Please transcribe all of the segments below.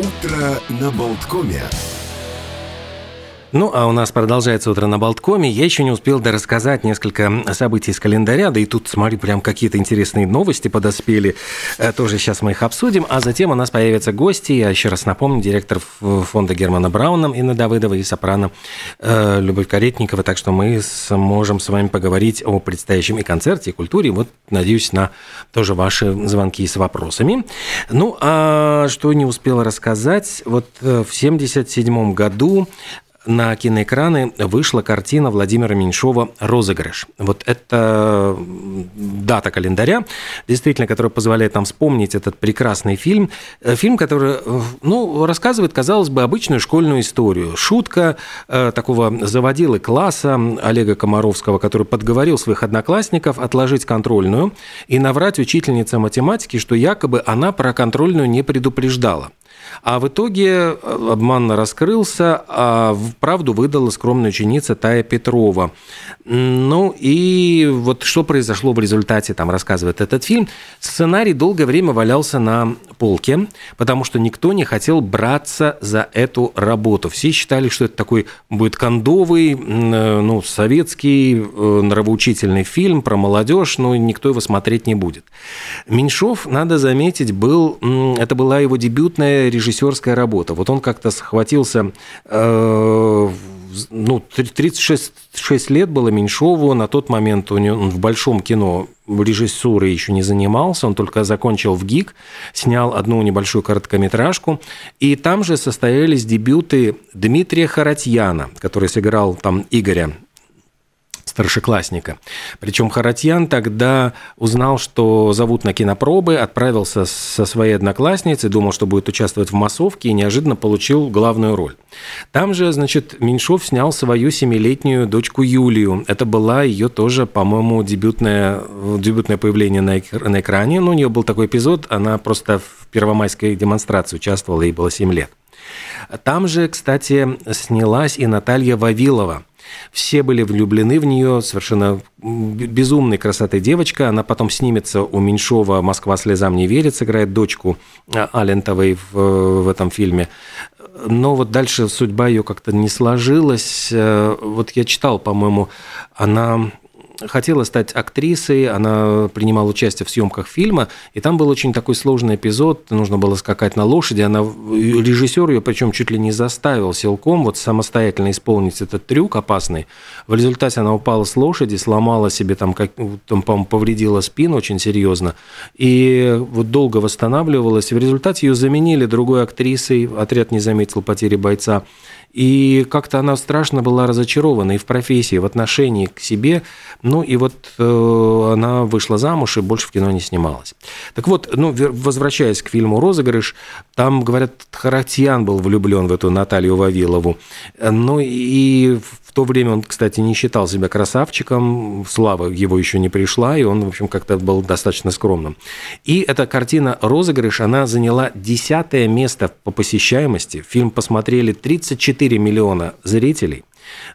Утро на Болткоме. Ну, а у нас продолжается утро на Болткоме. Я еще не успел рассказать несколько событий из календаря, да и тут, смотрю, прям какие-то интересные новости подоспели. Э, тоже сейчас мы их обсудим. А затем у нас появятся гости. Я еще раз напомню, директор фонда Германа Брауна Инна Давыдова и сопрано э, Любовь Каретникова. Так что мы сможем с вами поговорить о предстоящем и концерте, и культуре. Вот, надеюсь, на тоже ваши звонки с вопросами. Ну, а что не успел рассказать, вот э, в 1977 году на киноэкраны вышла картина Владимира Меньшова «Розыгрыш». Вот это дата календаря, действительно, которая позволяет нам вспомнить этот прекрасный фильм. Э, фильм, который ну, рассказывает, казалось бы, обычную школьную историю. Шутка э, такого заводилы класса Олега Комаровского, который подговорил своих одноклассников отложить контрольную и наврать учительнице математики, что якобы она про контрольную не предупреждала. А в итоге э, обман раскрылся, а правду выдала скромная ученица Тая Петрова. Ну и вот что произошло в результате, там рассказывает этот фильм. Сценарий долгое время валялся на полке, потому что никто не хотел браться за эту работу. Все считали, что это такой будет кондовый, э, ну, советский, э, нравоучительный фильм про молодежь, но никто его смотреть не будет. Меньшов, надо заметить, был, это была его дебютная режиссерская работа. Вот он как-то схватился э, ну, 36 6 лет было Меньшову, на тот момент он в большом кино режиссурой еще не занимался, он только закончил в ГИК, снял одну небольшую короткометражку, и там же состоялись дебюты Дмитрия Харатьяна, который сыграл там Игоря старшеклассника. Причем Харатьян тогда узнал, что зовут на кинопробы, отправился со своей одноклассницей, думал, что будет участвовать в массовке, и неожиданно получил главную роль. Там же, значит, Меньшов снял свою семилетнюю дочку Юлию. Это была ее тоже, по-моему, дебютное, дебютное появление на, на экране. Ну, у нее был такой эпизод, она просто в первомайской демонстрации участвовала, ей было 7 лет. Там же, кстати, снялась и Наталья Вавилова – все были влюблены в нее, совершенно безумной красотой девочка. Она потом снимется у Меньшова «Москва слезам не верит», сыграет дочку а, Алентовой в, в этом фильме. Но вот дальше судьба ее как-то не сложилась. Э, вот я читал, по-моему, она хотела стать актрисой, она принимала участие в съемках фильма, и там был очень такой сложный эпизод, нужно было скакать на лошади, она, режиссер ее причем чуть ли не заставил силком вот самостоятельно исполнить этот трюк опасный. В результате она упала с лошади, сломала себе там, как, там по повредила спину очень серьезно, и вот долго восстанавливалась, в результате ее заменили другой актрисой, отряд не заметил потери бойца, и как-то она страшно была разочарована и в профессии, и в отношении к себе. Ну и вот э, она вышла замуж и больше в кино не снималась. Так вот, ну, возвращаясь к фильму «Розыгрыш», там, говорят, Харатьян был влюблен в эту Наталью Вавилову. Ну и в то время он, кстати, не считал себя красавчиком, слава его еще не пришла, и он, в общем, как-то был достаточно скромным. И эта картина «Розыгрыш», она заняла десятое место по посещаемости. Фильм посмотрели 34 миллиона зрителей.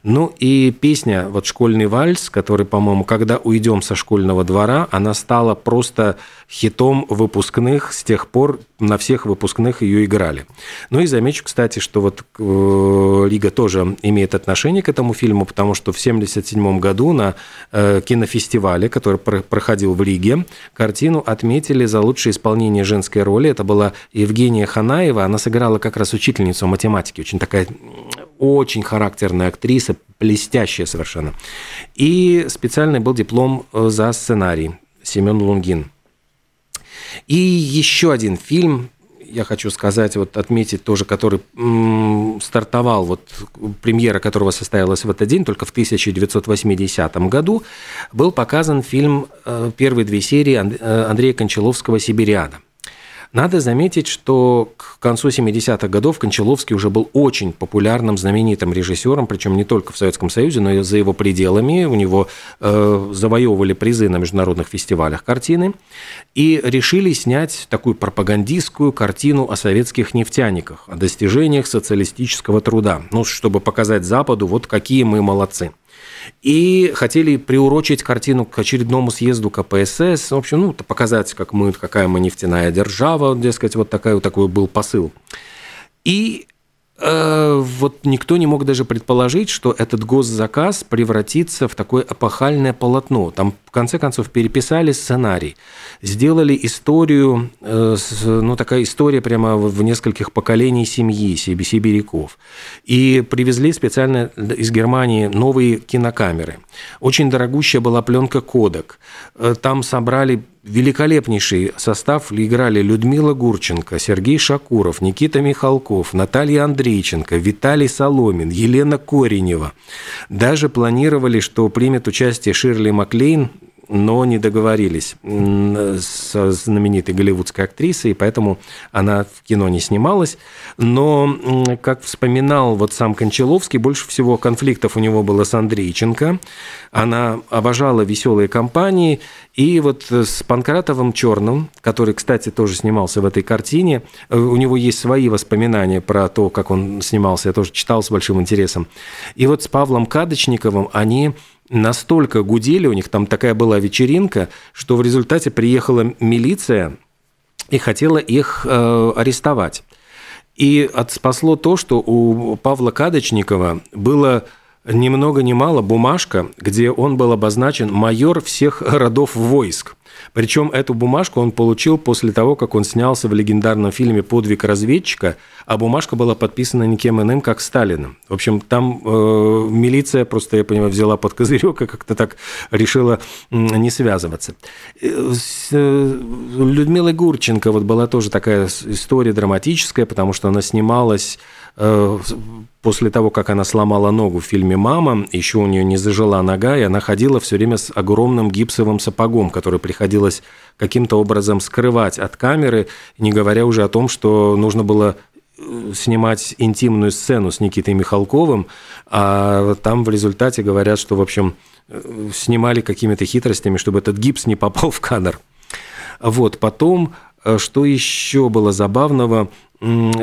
Ну и песня, вот «Школьный вальс», который, по-моему, «Когда уйдем со школьного двора», она стала просто хитом выпускных, с тех пор на всех выпускных ее играли. Ну и замечу, кстати, что вот э, Лига тоже имеет отношение к этому фильму, потому что в 1977 году на э, кинофестивале, который проходил в Риге, картину отметили за лучшее исполнение женской роли. Это была Евгения Ханаева, она сыграла как раз учительницу математики, очень такая очень характерная актриса, блестящая совершенно. И специальный был диплом э, за сценарий Семен Лунгин. И еще один фильм, я хочу сказать, вот отметить тоже, который м, стартовал, вот премьера которого состоялась в этот день, только в 1980 году, был показан фильм э, первые две серии э, Андрея Кончаловского «Сибириада». Надо заметить, что к концу 70-х годов Кончаловский уже был очень популярным, знаменитым режиссером, причем не только в Советском Союзе, но и за его пределами. У него э, завоевывали призы на международных фестивалях картины. И решили снять такую пропагандистскую картину о советских нефтяниках, о достижениях социалистического труда. Ну, чтобы показать Западу, вот какие мы молодцы и хотели приурочить картину к очередному съезду КПСС, в общем, ну, показать, как мы, какая мы нефтяная держава, дескать, вот такая, вот такой был посыл. И вот никто не мог даже предположить, что этот госзаказ превратится в такое эпохальное полотно. Там, в конце концов, переписали сценарий, сделали историю, э, ну, такая история прямо в нескольких поколений семьи сибиряков. И привезли специально из Германии новые кинокамеры. Очень дорогущая была пленка «Кодек». Э, там собрали великолепнейший состав играли Людмила Гурченко, Сергей Шакуров, Никита Михалков, Наталья Андрейченко, Виталий Соломин, Елена Коренева. Даже планировали, что примет участие Ширли Маклейн, но не договорились с знаменитой голливудской актрисой, и поэтому она в кино не снималась. Но, как вспоминал вот сам Кончаловский, больше всего конфликтов у него было с Андрейченко. Она обожала веселые компании, и вот с Панкратовым Черным, который, кстати, тоже снимался в этой картине, э, у него есть свои воспоминания про то, как он снимался, я тоже читал с большим интересом. И вот с Павлом Кадочниковым они настолько гудели, у них там такая была вечеринка, что в результате приехала милиция и хотела их э, арестовать. И спасло то, что у Павла Кадочникова было ни много ни мало бумажка, где он был обозначен майор всех родов войск. Причем эту бумажку он получил после того, как он снялся в легендарном фильме «Подвиг разведчика», а бумажка была подписана никем иным, как Сталиным. В общем, там э, милиция просто, я понимаю, взяла под козырек и как-то так решила не связываться. Э, с э, Людмилой Гурченко вот была тоже такая история драматическая, потому что она снималась Э, после того, как она сломала ногу в фильме «Мама», еще у нее не зажила нога, и она ходила все время с огромным гипсовым сапогом, который приходилось каким-то образом скрывать от камеры, не говоря уже о том, что нужно было э, снимать интимную сцену с Никитой Михалковым, а там в результате говорят, что, в общем, э, снимали какими-то хитростями, чтобы этот гипс не попал в кадр. Вот, потом, что еще было забавного,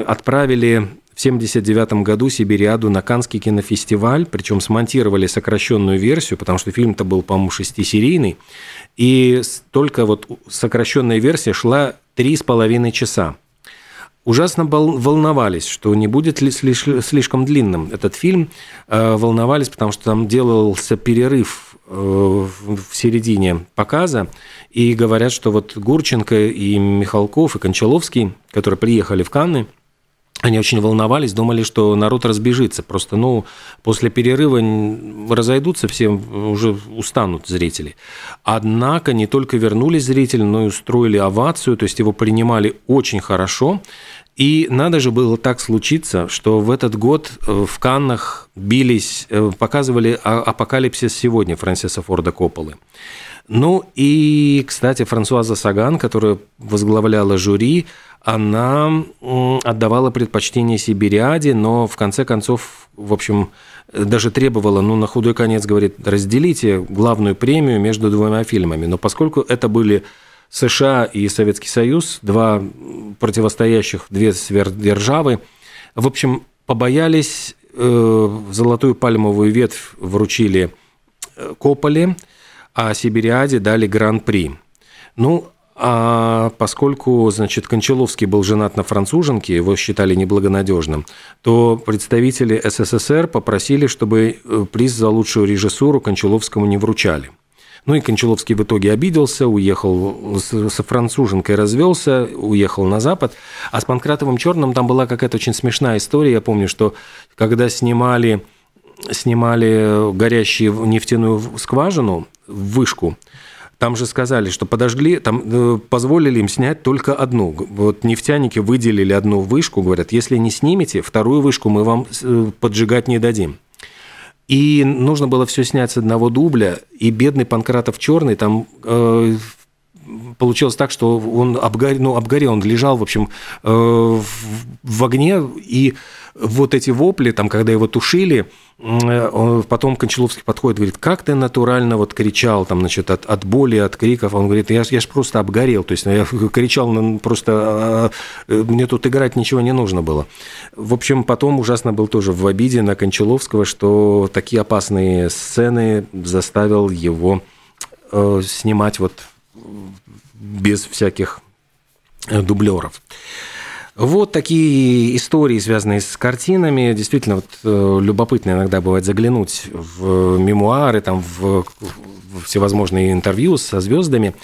отправили в 1979 году Сибириаду на Канский кинофестиваль, причем смонтировали сокращенную версию, потому что фильм-то был, по-моему, шестисерийный, и только вот сокращенная версия шла три с половиной часа. Ужасно волновались, что не будет ли слишком длинным этот фильм. Э, волновались, потому что там делался перерыв э, в середине показа, и говорят, что вот Гурченко и Михалков и Кончаловский, которые приехали в Канны – они очень волновались, думали, что народ разбежится. Просто, ну, после перерыва разойдутся, все уже устанут зрители. Однако не только вернулись зрители, но и устроили овацию, то есть его принимали очень хорошо. И надо же было так случиться, что в этот год э, в Каннах бились, э, показывали «Апокалипсис сегодня» Фрэнсиса Форда Копполы. Ну и, кстати, Франсуаза Саган, которая возглавляла жюри, она отдавала предпочтение Сибириаде, но в конце концов, в общем, даже требовала, ну, на худой конец, говорит, разделите главную премию между двумя фильмами. Но поскольку это были США и Советский Союз, два противостоящих, две сверхдержавы, в общем, побоялись, э, золотую пальмовую ветвь вручили э, Кополе, а Сибириаде дали гран-при. Ну, а поскольку, значит, Кончаловский был женат на француженке, его считали неблагонадежным, то представители СССР попросили, чтобы э, приз за лучшую режиссуру Кончаловскому не вручали. Ну и Кончаловский в итоге обиделся, уехал со француженкой, развелся, уехал на Запад. А с Панкратовым Черным там была какая-то очень смешная история. Я помню, что когда снимали, снимали горящую нефтяную скважину, вышку, там же сказали, что подожгли, там э, позволили им снять только одну. Вот нефтяники выделили одну вышку, говорят, если не снимете, вторую вышку мы вам э, поджигать не дадим. И нужно было все снять с одного дубля, и бедный Панкратов Черный там э, получилось так, что он обгорел, ну, обгорел, он лежал, в общем, э, в, в огне, и вот эти вопли, там, когда его тушили, потом Кончаловский подходит, говорит, как ты натурально вот кричал, там, значит, от, от боли, от криков, он говорит, я, я же просто обгорел, то есть я кричал просто, а, а, мне тут играть ничего не нужно было. В общем, потом ужасно был тоже в обиде на Кончаловского, что такие опасные сцены заставил его э, снимать вот без всяких э, дублеров. Вот такие истории, связанные с картинами. Действительно, вот, э, любопытно иногда бывает заглянуть в мемуары, там, в, всевозможные интервью со звездами.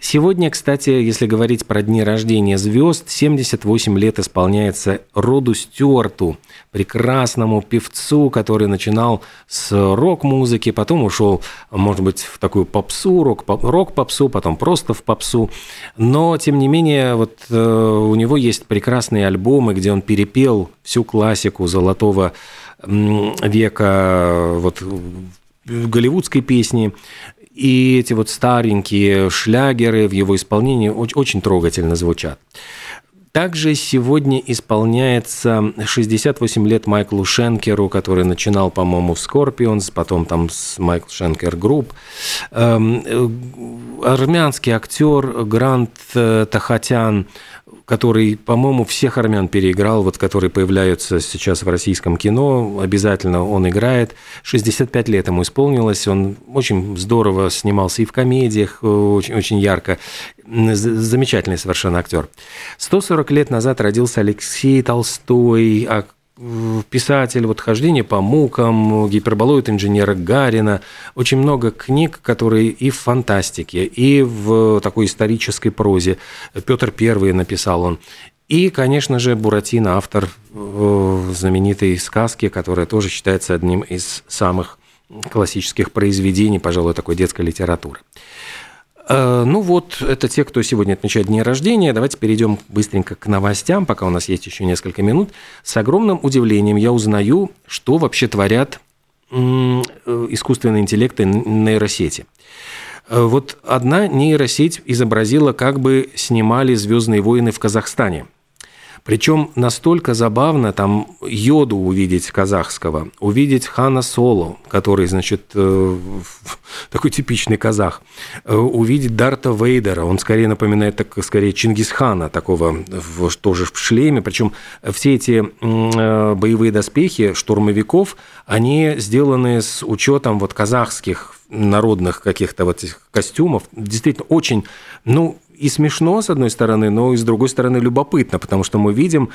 Сегодня, кстати, если говорить про дни рождения звезд, 78 лет исполняется Роду Стюарту, прекрасному певцу, который начинал с рок-музыки, потом ушел, может быть, в такую попсу, рок-попсу, потом просто в попсу. Но, тем не менее, вот э, у него есть прекрасный прекрасные альбомы, где он перепел всю классику золотого века вот, голливудской песни. И эти вот старенькие шлягеры в его исполнении очень трогательно звучат. Также сегодня исполняется 68 лет Майклу Шенкеру, который начинал, по-моему, в Scorpions, потом там с Michael Schenker Group. Эм, э, армянский актер Грант э, Тохатян который, по-моему, всех армян переиграл, вот которые появляются сейчас в российском кино, обязательно он играет. 65 лет ему исполнилось, он очень здорово снимался и в комедиях, очень, очень ярко. Замечательный совершенно актер. 140 лет назад родился Алексей Толстой, а писатель, вот «Хождение по мукам», «Гиперболоид инженера Гарина». Очень много книг, которые и в фантастике, и в такой исторической прозе. Петр Первый написал он. И, конечно же, Буратино, автор э, знаменитой сказки, которая тоже считается одним из самых классических произведений, пожалуй, такой детской литературы. Э, ну вот, это те, кто сегодня отмечает дни рождения. Давайте перейдем быстренько к новостям, пока у нас есть еще несколько минут. С огромным удивлением я узнаю, что вообще творят э, искусственные интеллекты нейросети. Э, вот одна нейросеть изобразила, как бы снимали «Звездные войны» в Казахстане – причем настолько забавно там йоду увидеть казахского, увидеть Хана Соло, который, значит, э, такой типичный казах, э, увидеть Дарта Вейдера, он скорее напоминает, так, скорее, Чингисхана, такого тоже в шлеме, причем все эти э, боевые доспехи штурмовиков, они сделаны с учетом вот казахских народных каких-то вот этих костюмов. Действительно, очень, ну, и смешно, с одной стороны, но и с другой стороны любопытно, потому что мы видим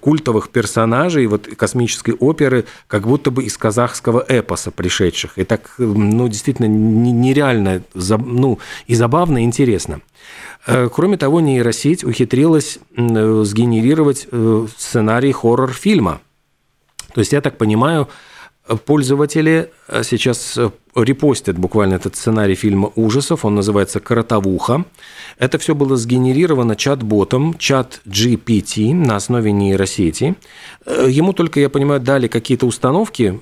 культовых персонажей вот космической оперы как будто бы из казахского эпоса пришедших. И так, ну, действительно, нереально, ну, и забавно, и интересно. Э, кроме того, нейросеть ухитрилась сгенерировать э, сценарий хоррор-фильма. То есть, я так понимаю, пользователи э, сейчас репостят буквально этот сценарий фильма ужасов, он называется «Кротовуха». Это все было сгенерировано чат-ботом, чат GPT на основе нейросети. Э, ему только, я понимаю, дали какие-то установки,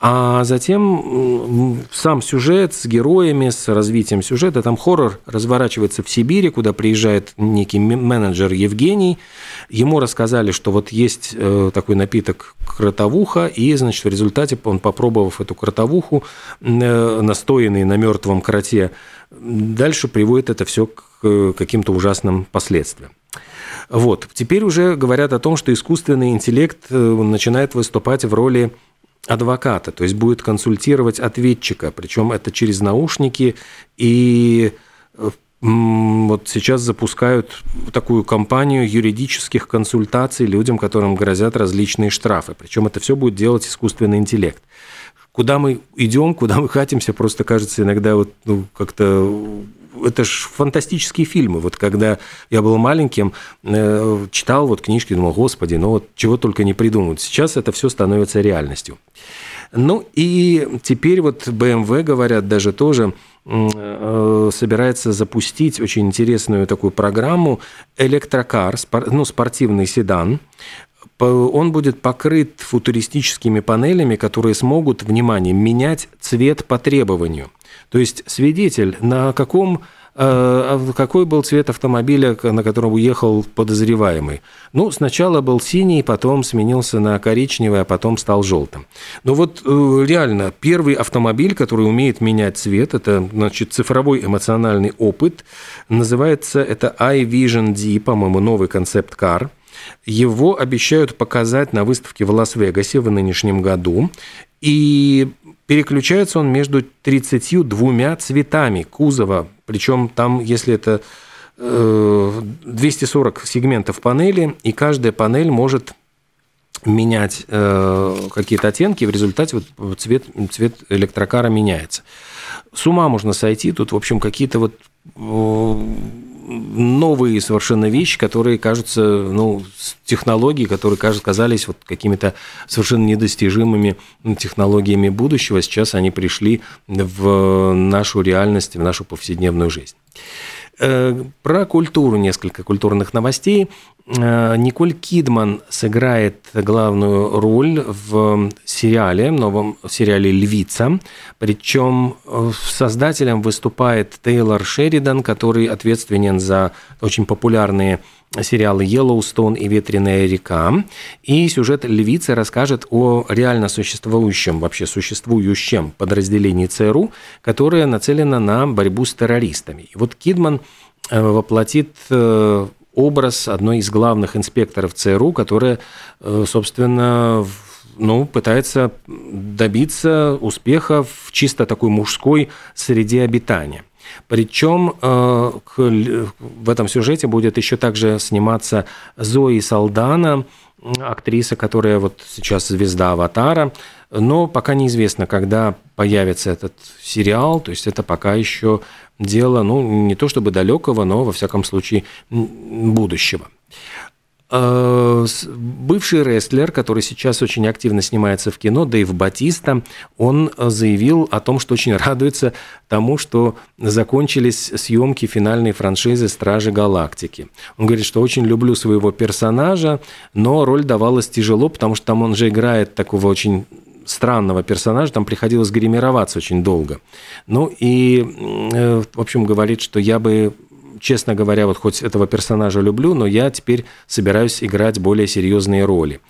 а затем сам сюжет с героями, с развитием сюжета, там хоррор разворачивается в Сибири, куда приезжает некий менеджер Евгений. Ему рассказали, что вот есть э, такой напиток кротовуха, и, значит, в результате он, попробовав эту кротовуху, э, настоянный на мертвом кроте, дальше приводит это все к э, каким-то ужасным последствиям. Вот. Теперь уже говорят о том, что искусственный интеллект начинает выступать в роли адвоката, то есть будет консультировать ответчика, причем это через наушники и вот сейчас запускают такую кампанию юридических консультаций людям, которым грозят различные штрафы. Причем это все будет делать искусственный интеллект. Куда мы идем, куда мы катимся, просто кажется иногда вот ну, как-то это ж фантастические фильмы. Вот когда я был маленьким, э, читал вот книжки, думал, господи, ну вот чего только не придумают. Сейчас это все становится реальностью. Ну и теперь вот BMW, говорят, даже тоже э, собирается запустить очень интересную такую программу электрокар, ну, спортивный седан. Он будет покрыт футуристическими панелями, которые смогут, внимание, менять цвет по требованию. То есть свидетель, на каком э, какой был цвет автомобиля, на котором уехал подозреваемый? Ну, сначала был синий, потом сменился на коричневый, а потом стал желтым. Но вот э, реально, первый автомобиль, который умеет менять цвет, это, значит, цифровой эмоциональный опыт, называется это iVision D, по-моему, новый концепт-кар. Его обещают показать на выставке в Лас-Вегасе в нынешнем году. И переключается он между 32 цветами кузова. Причем там, если это 240 сегментов панели, и каждая панель может менять какие-то оттенки, в результате вот цвет, цвет электрокара меняется. С ума можно сойти, тут, в общем, какие-то вот новые совершенно вещи, которые кажутся, ну, технологии, которые кажутся, казались вот какими-то совершенно недостижимыми технологиями будущего, сейчас они пришли в нашу реальность, в нашу повседневную жизнь. Э, про культуру несколько культурных новостей. Э, Николь Кидман сыграет главную роль в сериале, новом сериале «Львица». Причем э, создателем выступает Тейлор Шеридан, который ответственен за очень популярные сериалы «Йеллоустон» и «Ветреная река». И сюжет «Львицы» расскажет о реально существующем, вообще существующем подразделении ЦРУ, которое нацелено на борьбу с террористами. И вот Кидман э, воплотит э, образ одной из главных инспекторов ЦРУ, которая, э, собственно, ну, пытается добиться успеха в чисто такой мужской среде обитания. Причем э, в этом сюжете будет еще также сниматься Зои Салдана, актриса, которая вот сейчас звезда «Аватара», но пока неизвестно, когда появится этот сериал, то есть это пока еще дело, ну, не то чтобы далекого, но, во всяком случае, будущего. Э, бывший рестлер, который сейчас очень активно снимается в кино, Дэйв Батиста, он заявил о том, что очень радуется тому, что закончились съемки финальной франшизы «Стражи Галактики». Он говорит, что очень люблю своего персонажа, но роль давалась тяжело, потому что там он же играет такого очень странного персонажа, там приходилось гримироваться очень долго. Ну и, э, в общем, говорит, что я бы честно говоря, вот хоть этого персонажа люблю, но я теперь собираюсь играть более серьезные роли.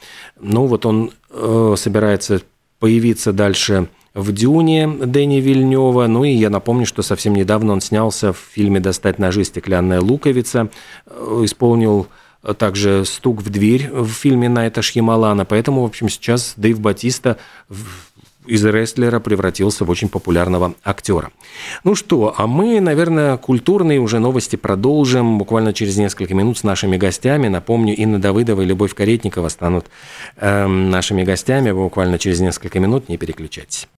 Ну вот он э, собирается появиться дальше в «Дюне» Дэни Вильнева. Ну и я напомню, что совсем недавно он снялся в фильме «Достать ножи. Стеклянная луковица», э, исполнил также «Стук в дверь» в фильме Найта Шьямалана. Поэтому, в общем, сейчас Дэйв Батиста из рестлера превратился в очень популярного актера. Ну что, а мы, наверное, культурные уже новости продолжим буквально через несколько минут с нашими гостями. Напомню, Инна Давыдова и Любовь Каретникова станут э, нашими гостями буквально через несколько минут. Не переключайтесь.